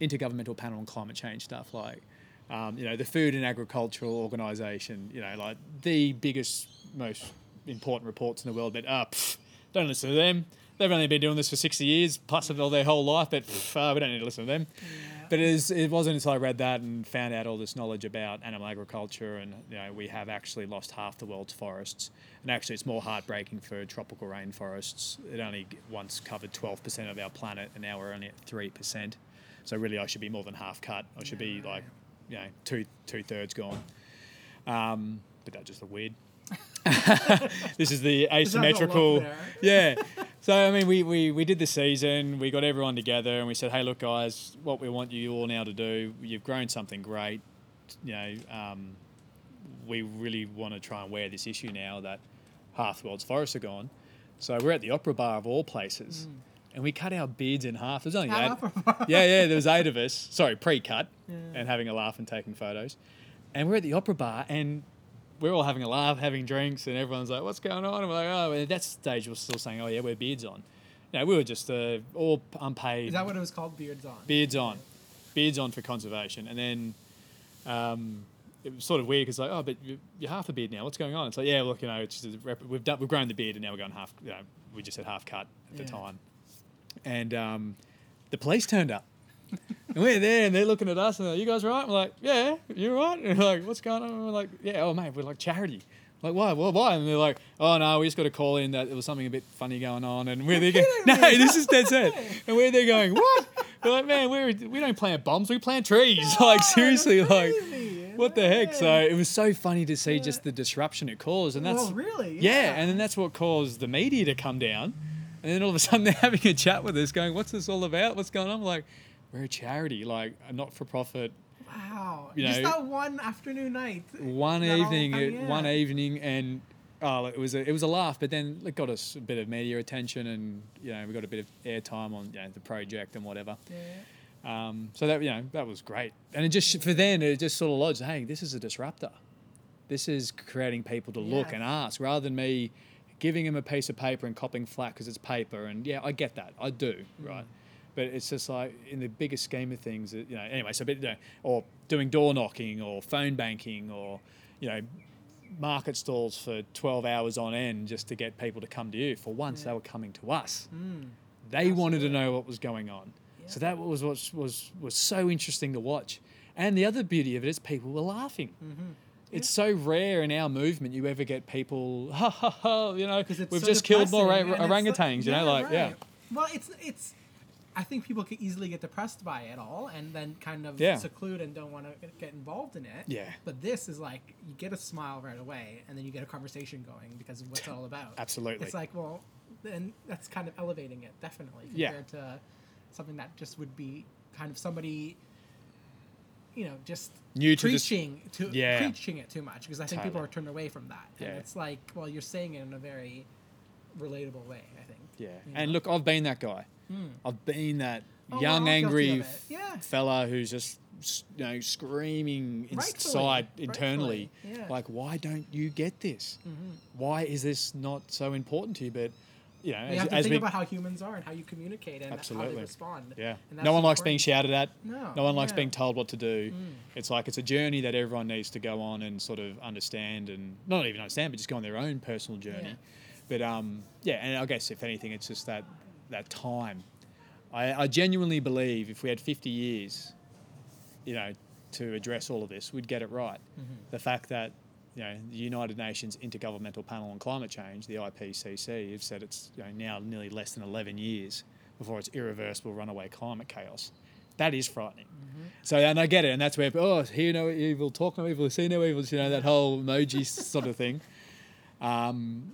intergovernmental panel on climate change stuff like, um, you know, the Food and Agricultural Organization, you know, like the biggest, most important reports in the world. But uh, pff, don't listen to them. They've only been doing this for 60 years, plus of all their whole life, but pff, uh, we don't need to listen to them. But it, is, it wasn't until I read that and found out all this knowledge about animal agriculture, and you know, we have actually lost half the world's forests. And actually, it's more heartbreaking for tropical rainforests. It only once covered 12% of our planet, and now we're only at 3%. So really, I should be more than half cut. I should be like, you know, two two thirds gone. Um, but that's just a weird. this is the There's not a lot asymmetrical. Yeah. So I mean, we, we we did the season. We got everyone together, and we said, "Hey, look, guys, what we want you all now to do. You've grown something great. You know, um, we really want to try and wear this issue now that half the world's forests are gone. So we're at the Opera Bar of all places, and we cut our beards in half. There's only eight. Yeah, yeah. There was eight of us. Sorry, pre-cut, Yeah. and having a laugh and taking photos. And we're at the Opera Bar, and we're all having a laugh, having drinks, and everyone's like, "What's going on?" And we're like, "Oh," and at that stage, we're still saying, "Oh yeah, we're beards on." You know, we were just uh, all unpaid Is that what it was called? Beards on. beards on, beards on for conservation, and then um, it was sort of weird because like, oh, but you- you're half a beard now. What's going on? It's like, yeah, look, you know, it's just a rep- we've done, we've grown the beard, and now we're going half. You know, we just had half cut at the time, and um, the police turned up. And we're there, and they're looking at us, and they're like, "You guys right?" We're like, "Yeah, you're right?" And we're like, "What's going on?" And we're like, "Yeah, oh mate, we're like charity." Like why? Well, why? And they're like, "Oh no, we just got to call in that there was something a bit funny going on." And we're there going, "No, this is dead set." And we're there going, "What?" We're like, "Man, we're we don't plant bombs, we plant trees." like seriously, like what the heck? So it was so funny to see just the disruption it caused, and that's oh, really? yeah. and then that's what caused the media to come down, and then all of a sudden they're having a chat with us, going, "What's this all about? What's going on?" I'm like, we're a charity, like a not-for-profit. wow. you Just know, that one afternoon night. One That evening, it- yeah. one evening, and oh, it was a, it was a laugh, but then it got us a bit of media attention, and you know we got a bit of airtime on you know, the project and whatever. Yeah. Um, so that you know that was great, and it just for then it just sort of lodged. Hey, this is a disruptor. This is creating people to look Yeah. and ask rather than me giving them a piece of paper and copying flat because it's paper. And yeah, I get that, I do, right. But it's just like in the bigger scheme of things, you know. Anyway, so but, you know, or doing door knocking or phone banking or you know market stalls for 12 hours on end just to get people to come to you. For once, they were coming to us. Mm. They wanted to know what was going on. So that was what was was so interesting to watch. And the other beauty of it is people were laughing. Mm-hmm. It's so rare in our movement you ever get people ha ha ha. You know, we've just killed more depressing, ra- and it's orangutans. you know, like yeah. Well, it's it's. I think people could easily get depressed by it all, and then kind of Yeah. seclude and don't want to get involved in it. Yeah. But this is like you get a smile right away, and then you get a conversation going because of what it's all about. Absolutely. It's like well, then that's kind of elevating it definitely Yeah. compared to something that just would be kind of somebody. You know, just New to this- preaching to Yeah. preaching it too much because I think people are turned away from that. And Yeah. it's like, well, you're saying it in a very relatable way. I think. yeah. You And look, I've been that guy. Mm. I've been that Oh, young, guilty angry. Yeah. fella who's just you know screaming inside Rightfully, internally, rightfully, yeah. like, why don't you get this? Mhm. Why is this not so important to you? But you know, You as, have to think we, about how humans are and how you communicate and how they respond. yeah, no one likes being shouted at. No. No one likes yeah. being told what to do. Mm. It's like it's a journey that everyone needs to go on and sort of understand and not even understand, but just go on their own personal journey. Yeah. But um, yeah, and I guess if anything, it's just that that time. I, I genuinely believe if we had 50 years, you know, to address all of this, we'd get it right. Mm-hmm. The fact that you know the United Nations Intergovernmental Panel on Climate Change, the IPCC, have said it's you know, now nearly less than 11 years before it's irreversible runaway climate chaos. That is frightening. So, and I get it, and that's where oh, hear no evil, talk no evil, see no evil. You know that whole emoji sort of thing. Um,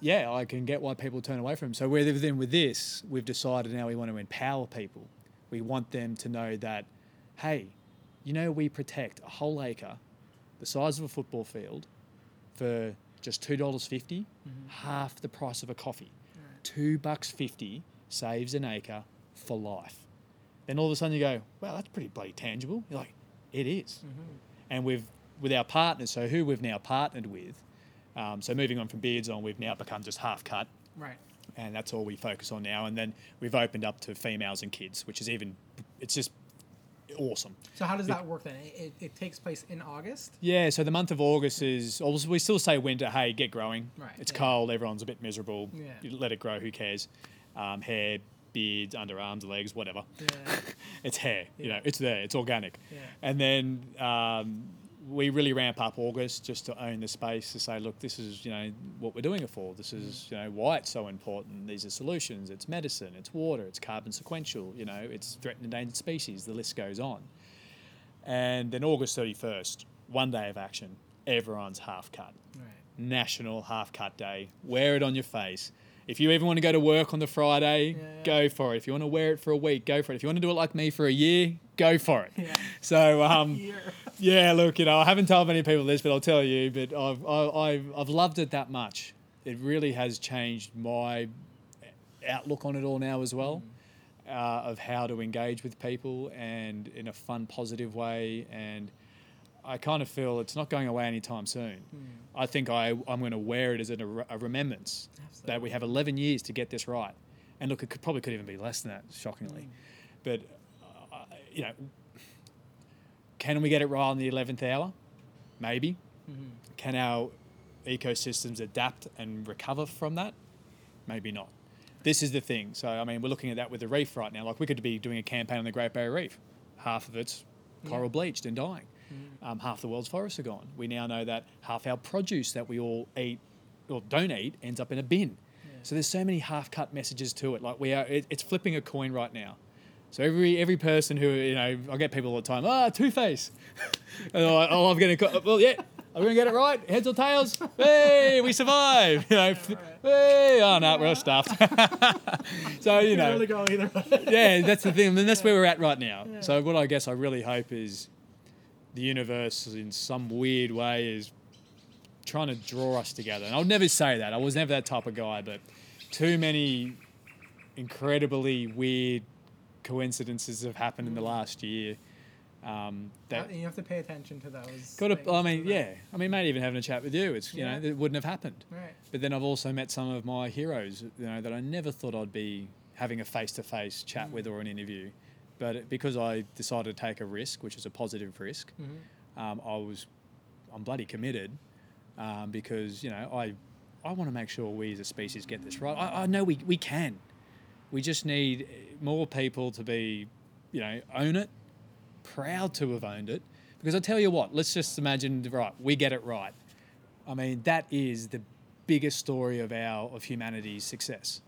yeah, I can get why people turn away from them. So, whether then with this, we've decided now we want to empower people. We want them to know that, hey, you know, we protect a whole acre, the size of a football field, for just two dollars fifty, mm-hmm. half the price of a coffee. Right. Two bucks fifty saves an acre for life. Then all of a sudden you go, wow, that's pretty bloody tangible. You're like, it is. Mm-hmm. And we've with our partners, so who we've now partnered with. Um, so moving on from beards on, we've now become just half cut, Right. and that's all we focus on now. And then we've opened up to females and kids, which is even, it's just awesome. So how does that work then? It, it, takes place in August. Yeah, so the month of August is, we still say winter, hey, get growing. Right, It's yeah. cold, everyone's a bit miserable. Yeah. You let it grow, who cares? Um, hair, beards, underarms, legs, whatever. Yeah. it's hair, you know, it's there, it's organic. Yeah. And then um, we really ramp up August just to own the space to say, look, this is, you know, what we're doing it for. This is, mm. you know, why it's so important. These are solutions. It's medicine, it's water, it's carbon sequential, you know, it's threatened endangered species. The list goes on. And then August 31st, one day of action, everyone's half cut. Right. National Half Cut Day. Wear it on your face. If you even want to go to work on the Friday, Yeah, yeah. go for it. If you want to wear it for a week, go for it. If you want to do it like me for a year, go for it. Yeah. So, um, yeah, look, you know, I haven't told many people this, but I'll tell you. But I've I, I've, I've loved it that much. It really has changed my outlook on it all now as well, uh, of how to engage with people and in a fun, positive way. And I kind of feel it's not going away anytime soon. I think I, I'm going to wear it as a, a remembrance that we have 11 years to get this right. And look, it could, probably could even be less than that, shockingly. But, uh, you know, can we get it right on the 11th hour? Maybe. Mm-hmm. Can our ecosystems adapt and recover from that? Maybe not. This is the thing. So, I mean, we're looking at that with the reef right now. Like, we could be doing a campaign on the Great Barrier Reef. Half of it's coral bleached and dying. Um, half the world's forests are gone. We now know that half our produce that we all eat or don't eat ends up in a bin. So there's so many half-cut messages to it. Like we are, it, it's flipping a coin right now. So every every person who you know, I get people all the time. Ah, Two Face. like, oh, I'm gonna. Co- well, yeah. I'm gonna get it right. Heads or tails? Hey, we survive. You know, hey, oh no, we're all stuffed. so you know, really go either way. yeah, that's the thing. I mean, that's where we're at right now. So what I guess I really hope is the universe, in some weird way, is trying to draw us together. And I'll never say that. I was never that type of guy, but too many incredibly weird coincidences have happened in the last year. Um, that you have to pay attention to those. got to. I mean, yeah. I mean, mate, even having a chat with you, it's you Yeah. know, it wouldn't have happened. Right. But then I've also met some of my heroes, you know, that I never thought I'd be having a face-to-face chat with or an interview. But it- because I decided to take a risk, which is a positive risk, um, I was, I'm bloody committed, um, because you know I, I want to make sure we as a species get this right. I, I know we we can, we just need more people to be, you know, own it, proud to have owned it. Because I tell you what, let's just imagine, right, we get it right. I mean, that is the biggest story of our of humanity's success.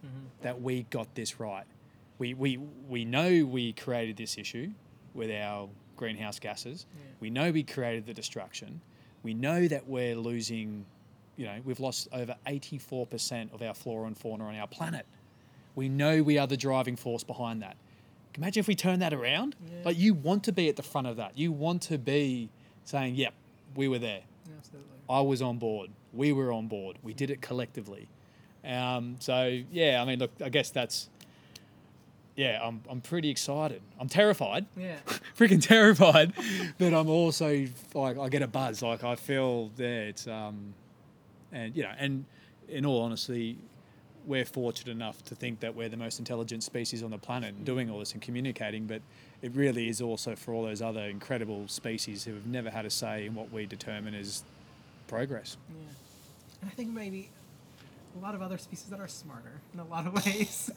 That we got this right. We, we we know we created this issue with our greenhouse gases. We know we created the destruction. We know that we're losing, you know, we've lost over 84% of our flora and fauna on our planet. We know we are the driving force behind that. Imagine if we turn that around. Yeah. Like you want to be at the front of that. You want to be saying, "Yep, we were there. Absolutely. I was on board. We were on board. We did it collectively." Um, so yeah, I mean, look, I guess that's yeah. I'm I'm pretty excited. I'm terrified, Yeah. freaking terrified, but I'm also like I get a buzz. Like I feel there. It's um, and you know, and in all honesty, we're fortunate enough to think that we're the most intelligent species on the planet and doing all this and communicating, but it really is also for all those other incredible species who have never had a say in what we determine as progress. Yeah. I think maybe a lot of other species that are smarter in a lot of ways.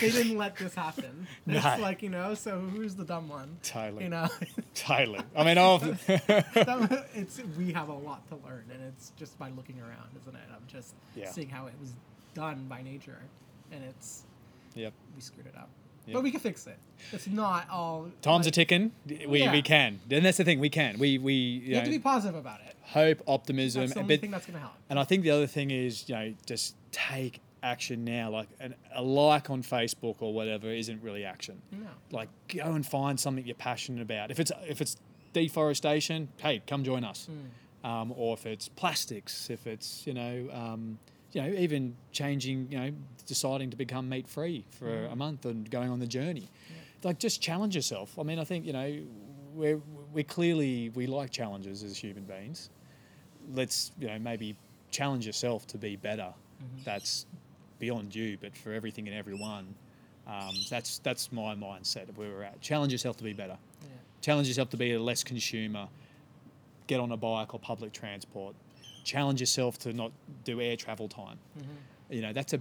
They didn't let this happen. It's like, you know, so who's the dumb one? Totally. You know, Totally. I mean, I'll, That- it's we have a lot to learn, and it's just by looking around, isn't it? I'm just Yeah. seeing how it was done by nature, and it's yep. we screwed it up, But we can fix it. It's not all Time's a ticking. We, Yeah. we can. And that's the thing. We can. We, we you You have to be positive about it. hope, optimism. That's the and- only but- thing that's going to help. And I think the other thing is, you know, just take action now. Like an, a like on Facebook or whatever isn't really action. No. Like go and find something you're passionate about. If it's if it's deforestation, hey, come join us. Um, or if it's plastics, if it's you know, um, you know, even changing, you know, deciding to become meat free for a month and going on the journey. Like just challenge yourself. I mean, I think you know, we're we're clearly we like challenges as human beings let's you know maybe challenge yourself to be better. That's beyond you, but for everything and everyone, um, that's that's my mindset of where we're at. Challenge yourself to be better. Yeah. Challenge yourself to be a less consumer. Get on a bike or public transport. Challenge yourself to not do air travel time. You know that's a,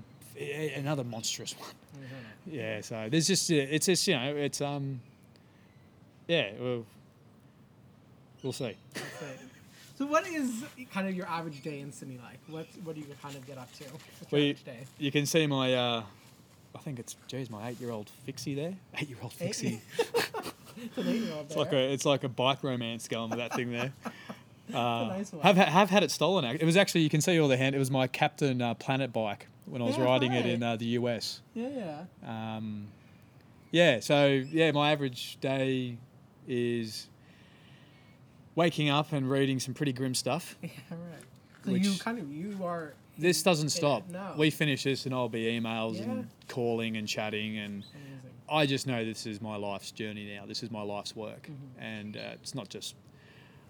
another monstrous one. Yeah. So there's just it's just you know it's um yeah well we'll see. So, what is kind of your average day in Sydney like? What what do you kind of get up to? Well, you, day? you can see my, uh, I think it's, geez, my eight-year-old Fixie there. Eight-year-old Fixie. It's an eight-year-old It's like a, it's like a bike romance going with that thing there. Uh, nice one. Have have had it stolen. It was actually you can see all the hand. It was my Captain uh, Planet bike when I was Yeah, riding it in uh, the US. yeah, yeah. Um, yeah, so yeah, my average day is waking up and reading some pretty grim stuff. Yeah, right. So you Which- kind of you are. This doesn't in it stop. No. We finish this and I'll be emails Yeah. and calling and chatting and Amazing. I just know this is my life's journey now. This is my life's work, Mm-hmm. and uh, it's not just.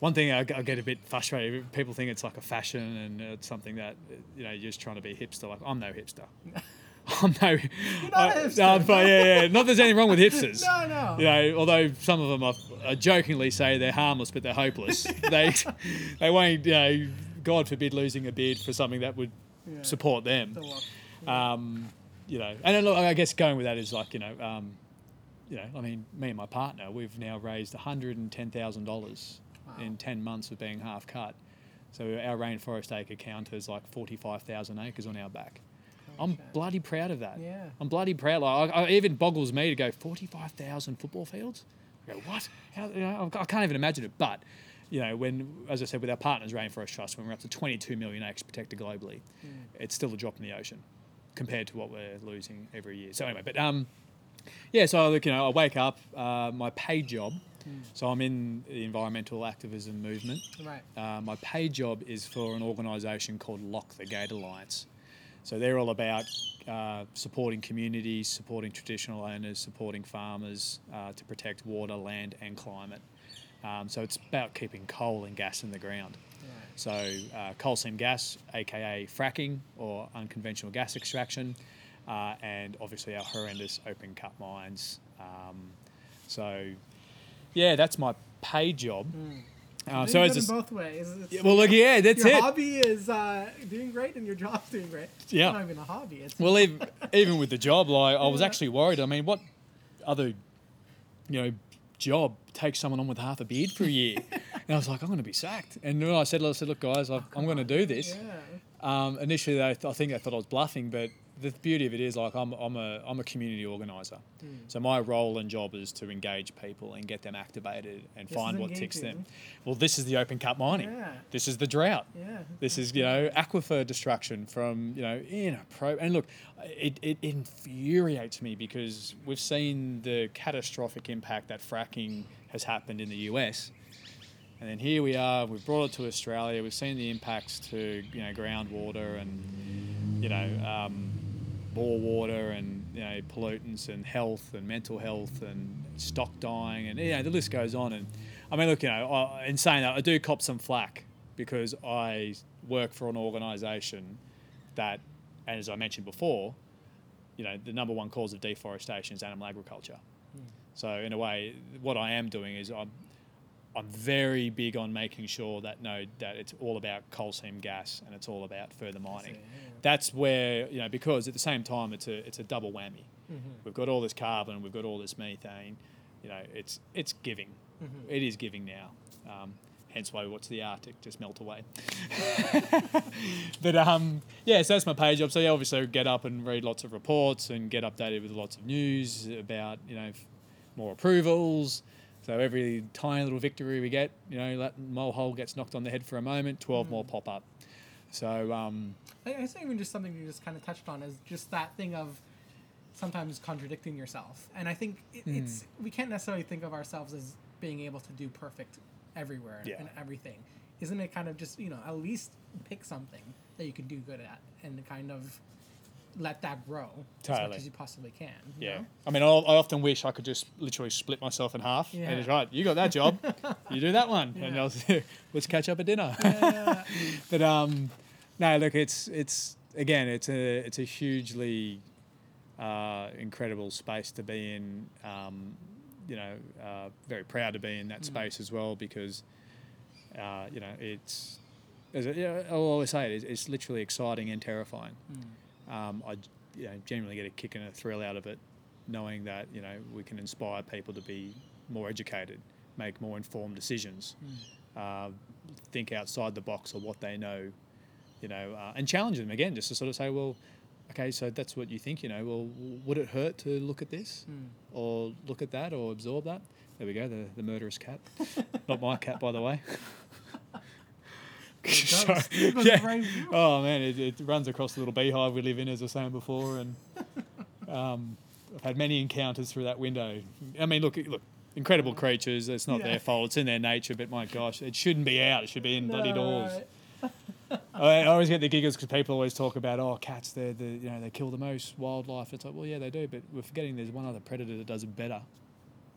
One thing I, I get a bit frustrated. People think it's like a fashion and it's something that you know you're just trying to be hipster. Like I'm no hipster. I'm no. I- hipster. No, but yeah, yeah. Not that there's anything wrong with hipsters. No, no. You know, although some of them are, jokingly say they're harmless, but they're hopeless. they, they won't. You know, God forbid losing a beard for something that would Yeah. support them. The walk. Um, you know, and then, look, I guess going with that is like you know, um, you know, I mean, me and my partner, we've now raised one hundred and ten thousand dollars Wow. in ten months of being half cut. So our rainforest acre count is like forty-five thousand acres on our back. I'm Okay. bloody proud of that. Yeah. I'm bloody proud. Like, I, I, it even boggles me to go 45,000 football fields. I go, what? How, you know, I can't even imagine it. But, you know, when, as I said, with our partners, Rainforest Trust, when we're up to 22 million acres protected globally, it's still a drop in the ocean compared to what we're losing every year. So anyway, but um, yeah. So look, you know, I wake up. Uh, my paid job. So I'm in the environmental activism movement. Right. Uh, my paid job is for an organisation called Lock the Gate Alliance. So they're all about uh, supporting communities, supporting traditional owners, supporting farmers uh, to protect water, land, and climate. Um, so it's about keeping coal and gas in the ground. Right. So uh, coal seam gas, aka fracking or unconventional gas extraction, uh, and obviously our horrendous open cut mines. Um, so yeah, that's my paid job. Uh, so it's as good a in both ways. It's- yeah, well, look, yeah, that's your it. hobby is uh, doing great and your job's doing great. Yeah. Not even a hobby. It's Well, even, even with the job, like I was Yeah. actually worried. I mean, what other, you know, job takes someone on with half a beard for a year? and I was like, I'm going to be sacked. And I said, I said, look, guys, I, I'm going to do this. yeah. Um, initially, they, I think they thought I was bluffing, but the beauty of it is, like, I'm, I'm a I'm a community organizer. Hmm. So my role and job is to engage people and get them activated and This find what ticks them. Well, this is the open cut mining. Yeah. This is the drought. Yeah. This is, you know, aquifer destruction from, you know, in a pro. And look, it, it infuriates me because we've seen the catastrophic impact that fracking has happened in the US. And then here we are, we've brought it to Australia, we've seen the impacts to, you know, groundwater and, you know, um, bore water and, you know, pollutants and health and mental health and stock dying and, you know, the list goes on. And I mean, look, you know, I- in saying that, I do cop some flack because I work for an organisation that, and as I mentioned before, you know, the number one cause of deforestation is animal agriculture. Hmm. So in a way, what I am doing is I'm, I'm very big on making sure that no, that it's all about coal seam gas and it's all about further mining. see, yeah. That's where you know because at the same time it's a it's a double whammy. We've got all this carbon, we've got all this methane. You know, it's it's giving. It is giving now. Um, hence why we watch the Arctic just melt away. but um, yeah, so that's my page job. So yeah, obviously I get up and read lots of reports and get updated with lots of news about you know f- more approvals. So every tiny little victory we get, you know, that mole hole gets knocked on the head for a moment, twelve more pop up. So um, I I think even just something you just kind of touched on is just that thing of sometimes contradicting yourself. And I think it, Hmm. it's we can't necessarily think of ourselves as being able to do perfect everywhere Yeah. and everything. Isn't it kind of just you know at least pick something that you can do good at and kind of let that grow as Totally. much as you possibly can. you yeah, know? I mean, I'll, I often wish I could just literally split myself in half. Yeah. And it's right, you got that job, you do that one, and I'll, let's catch up at dinner. Yeah. but um, no, look, it's it's again, it's a it's a hugely uh, incredible space to be in. Um, you know, uh, very proud to be in that Mm. space as well because uh, you know it's as yeah, I'll always say it, it's, it's literally exciting and terrifying. Mm. Um, I you know, genuinely get a kick and a thrill out of it, knowing that you know we can inspire people to be more educated, make more informed decisions, uh, think outside the box of what they know, you know, uh, and challenge them again, just to sort of say, well, okay, so that's what you think, you know. Well, would it hurt to look at this, or look at that, or absorb that? There we go, the, the murderous cat. Not my cat, by the way. So, yeah. Oh man, it, it runs across the little beehive we live in, as I was saying before, and um, I've had many encounters through that window. I mean, look, look, incredible creatures. It's not Yeah. their fault. It's in their nature. But my gosh, it shouldn't be out. It should be in bloody doors. right. I, always get the giggles because people always talk about, oh, cats, they're the you know they kill the most wildlife. It's like, well, yeah, they do, but we're forgetting there's one other predator that does it better.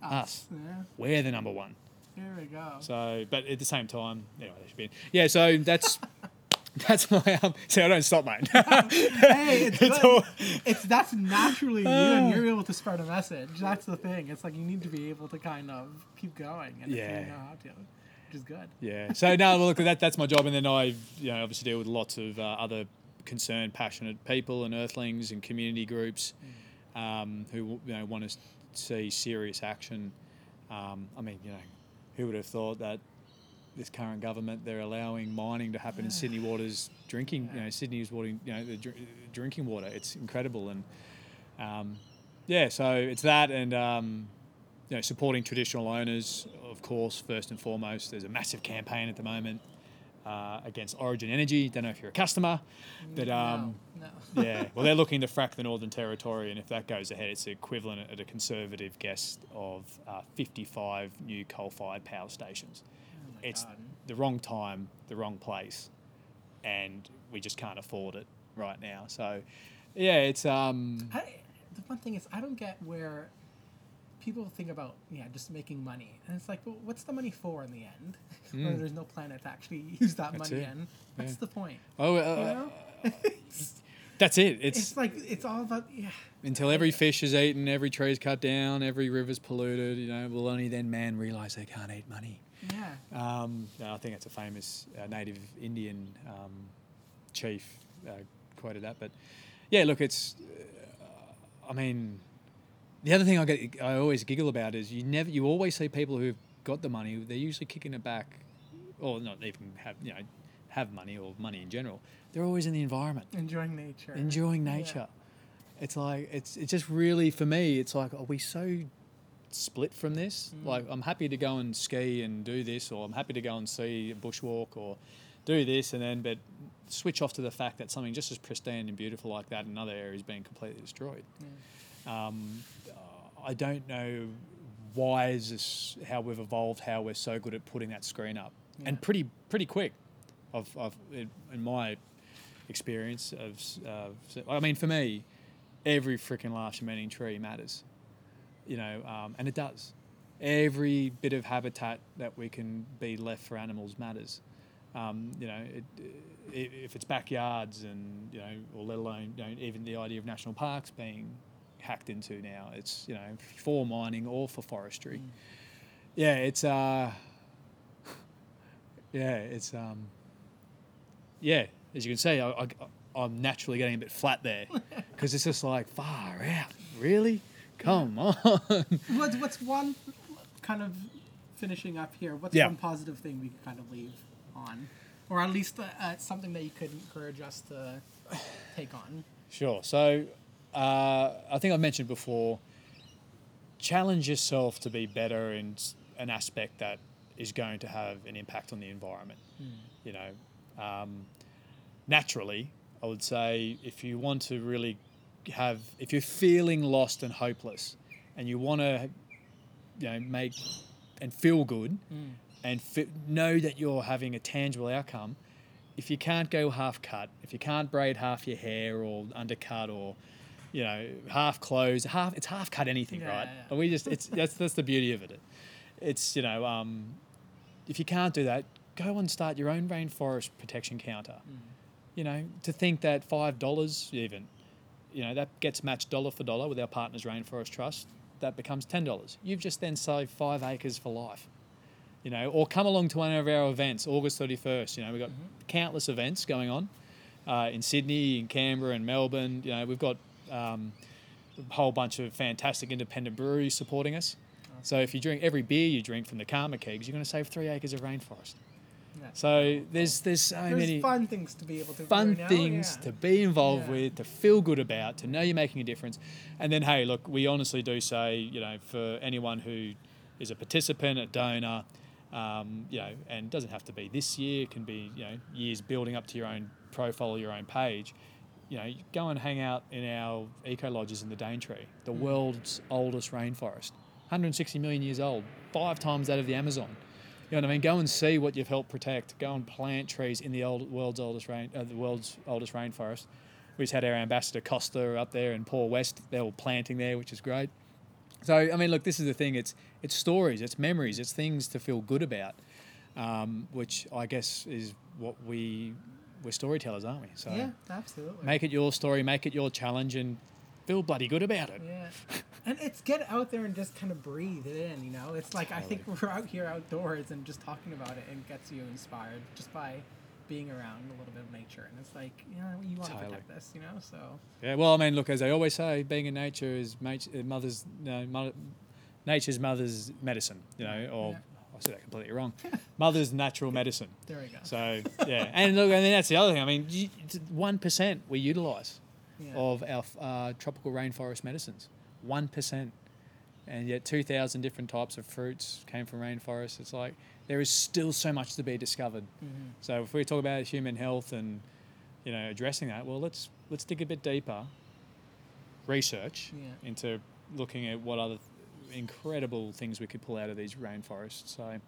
Us. Yeah. We're the number one. Here we go. So, but at the same time, anyway, they should be. In. Yeah, so that's that's my um. See, I don't stop, mate. hey, it's, It's all- it's that's naturally you, and you're able to spread a message. That's the thing. It's like you need to be able to kind of keep going, and if Yeah. you know how to, which is good. Yeah. So now, look, that that's my job, and then I, you know, obviously deal with lots of uh, other concerned, passionate people and earthlings and community groups um, who you know want to see serious action. Um, I mean, you know, who would have thought that this current government, they're allowing mining to happen in Sydney waters, drinking, you know, Sydney's water, you know, the dr- drinking water. It's incredible, and um, yeah, so it's that, and um, you know, supporting traditional owners, of course, first and foremost. There's a massive campaign at the moment uh, against Origin Energy. Don't know if you're a customer, but um, no, no. yeah, well, they're looking to frack the Northern Territory, and if that goes ahead, it's equivalent at a conservative guess of uh, 55 new coal-fired power stations. Oh it's God. the wrong time, the wrong place, and we just can't afford it right now. So, yeah, it's um, I, the one thing is, I don't get where people think about yeah just making money, and it's like, well, what's the money for in the end? Mm. there's no planet to actually use that That's money it. in. What's Yeah. the point? oh, uh, You know? that's it. It's, it's like it's all about yeah. until every fish is eaten, every tree is cut down, every river's polluted. You know, will only then man realise they can't eat money. Yeah. Um, no, I think it's a famous uh, native Indian um, chief uh, quoted that. But yeah, look, it's. Uh, I mean, the other thing I get, I always giggle about is you never, you always see people who've got the money. They're usually kicking it back, or not even have you know, have money or money in general. They're always in the environment Enjoying nature. enjoying Yeah. nature. It's like it's it's just really for me. It's like are we so split from this? Mm. Like I'm happy to go and ski and do this, or I'm happy to go and see a bushwalk or do this, and then but switch off to the fact that something just as pristine and beautiful like that in another area is being completely destroyed. Um, I don't know why is this how we've evolved, how we're so good at putting that screen up, and pretty pretty quick. Of, of in, my experience of, uh, I mean, for me, every freaking last remaining tree matters, you know, um, and it does. Every bit of habitat that we can be left for animals matters. Um, you know, it, i if it's backyards and you know, or let alone you know, even the idea of national parks being hacked into now, it's you know for mining or for forestry. Yeah, it's uh, yeah, it's um, yeah, as you can see, I, I, I'm naturally getting a bit flat there because it's just like far out. Really? Come on. What's what's one kind of finishing up here? What's Yeah. one positive thing we could kind of leave on, or at least uh, something that you could encourage us to take on? Sure. So, uh, I think I've mentioned before. Challenge yourself to be better in an aspect that is going to have an impact on the environment. You know, um, naturally, I would say if you want to really have, if you're feeling lost and hopeless, and you want to, you know, make and feel good, and fi- know that you're having a tangible outcome, if you can't go half cut, if you can't braid half your hair or undercut or you know half clothes, half it's half cut anything, Yeah, right? yeah. And we just it's that's that's the beauty of it. It's you know um, if you can't do that, go and start your own rainforest protection counter. You know to think that five dollars even, you know that gets matched dollar for dollar with our partners Rainforest Trust. That becomes ten dollars. You've just then saved five acres for life you know, or come along to one of our events, August 31st. You know, we've got countless events going on uh, in Sydney, in Canberra, and Melbourne. You know, we've got um, a whole bunch of fantastic independent breweries supporting us. So if you drink every beer you drink from the Karma kegs, you're going to save three acres of rainforest. So there's there's so There's many fun things to be able to fun things yeah. to be involved Yeah. with, to feel good about, to know you're making a difference. And then, hey, look, we honestly do say, you know, for anyone who is a participant, a donor, um, you know, and doesn't have to be this year, it can be, you know, years building up to your own profile your own page. You know, go and hang out in our eco lodges in the Daintree, the Mm. world's oldest rainforest, 160 million years old, five times that of the Amazon. You know what I mean? Go and see what you've helped protect. Go and plant trees in the old world's oldest rain, uh, the world's oldest rainforest. We just had our ambassador Costa up there and Paul West. They were planting there, which is great. So I mean, look, this is the thing. It's it's stories, it's memories, it's things to feel good about, um, which I guess is what we we're storytellers, aren't we? So Yeah, absolutely. make it your story, make it your challenge, and feel bloody good about it. Yeah, and it's get out there and just kind of breathe it in. You know, it's like I think we're out here outdoors and just talking about it and gets you inspired just by being around a little bit of nature. And it's like, you know, you want to Totally. protect this. You know, so Yeah, well, I mean, look, as they always say, being in nature is uh, mother's, no, mother, nature's mother's medicine, you know, or Yeah. I said that completely wrong. Mother's Natural Medicine. There we go. So yeah, and look, I mean that's the other thing. I mean, one percent we utilise Yeah. of our uh, tropical rainforest medicines. One percent, and yet two thousand different types of fruits came from rainforests. It's like there is still so much to be discovered. Mhm. So if we talk about human health and you know addressing that, well, let's let's dig a bit deeper. Research Yeah. into looking at what other incredible things we could pull out of these rainforests. So,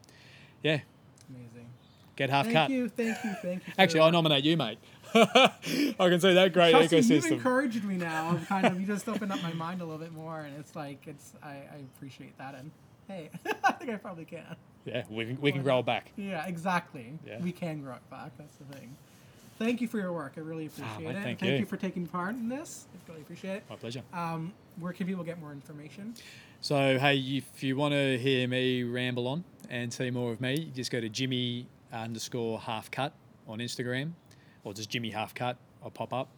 yeah, Amazing. get half thank cut. Thank you, thank you, thank you. Actually, I nominate you, mate. I can see that great Trust me, you've encouraged me now. I'm kind of you just opened up my mind a little bit more, and it's like it's I, I appreciate that. And hey, I think I probably can. Yeah, we can, we can grow it back. Yeah, exactly. Yeah. We can grow it back. That's the thing. Thank you for your work. I really appreciate Ah, mate, it. thank thank you. you for taking part in this. I really appreciate it. My pleasure. Um, where can people get more information? So, hey, if you want to hear me ramble on and see more of me, just go to Jimmy underscore half cut on Instagram or just Jimmy half cut. I'll pop up.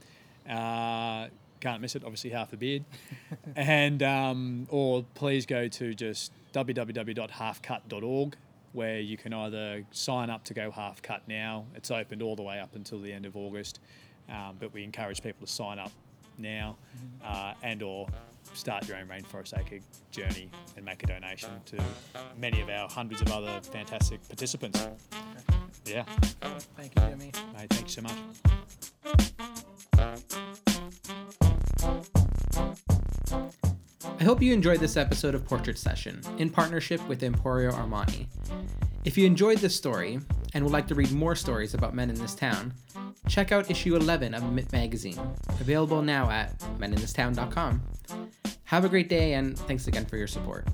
Uh, can't miss it, obviously, half a beard. and, um, or please go to just www.halfcut.org where you can either sign up to go half cut now. It's opened all the way up until the end of August, um, but we encourage people to sign up now uh, and or start your own rainforest acre journey and make a donation to many of our hundreds of other fantastic participants. Yeah, Thank you, Jimmy. mate, thank you so much. I hope you enjoyed this episode of Portrait Session in partnership with Emporio Armani. If you enjoyed this story and would like to read more stories about men in this town, check out issue 11 of Myth Magazine, available now at meninthistown.com. Have a great day and thanks again for your support.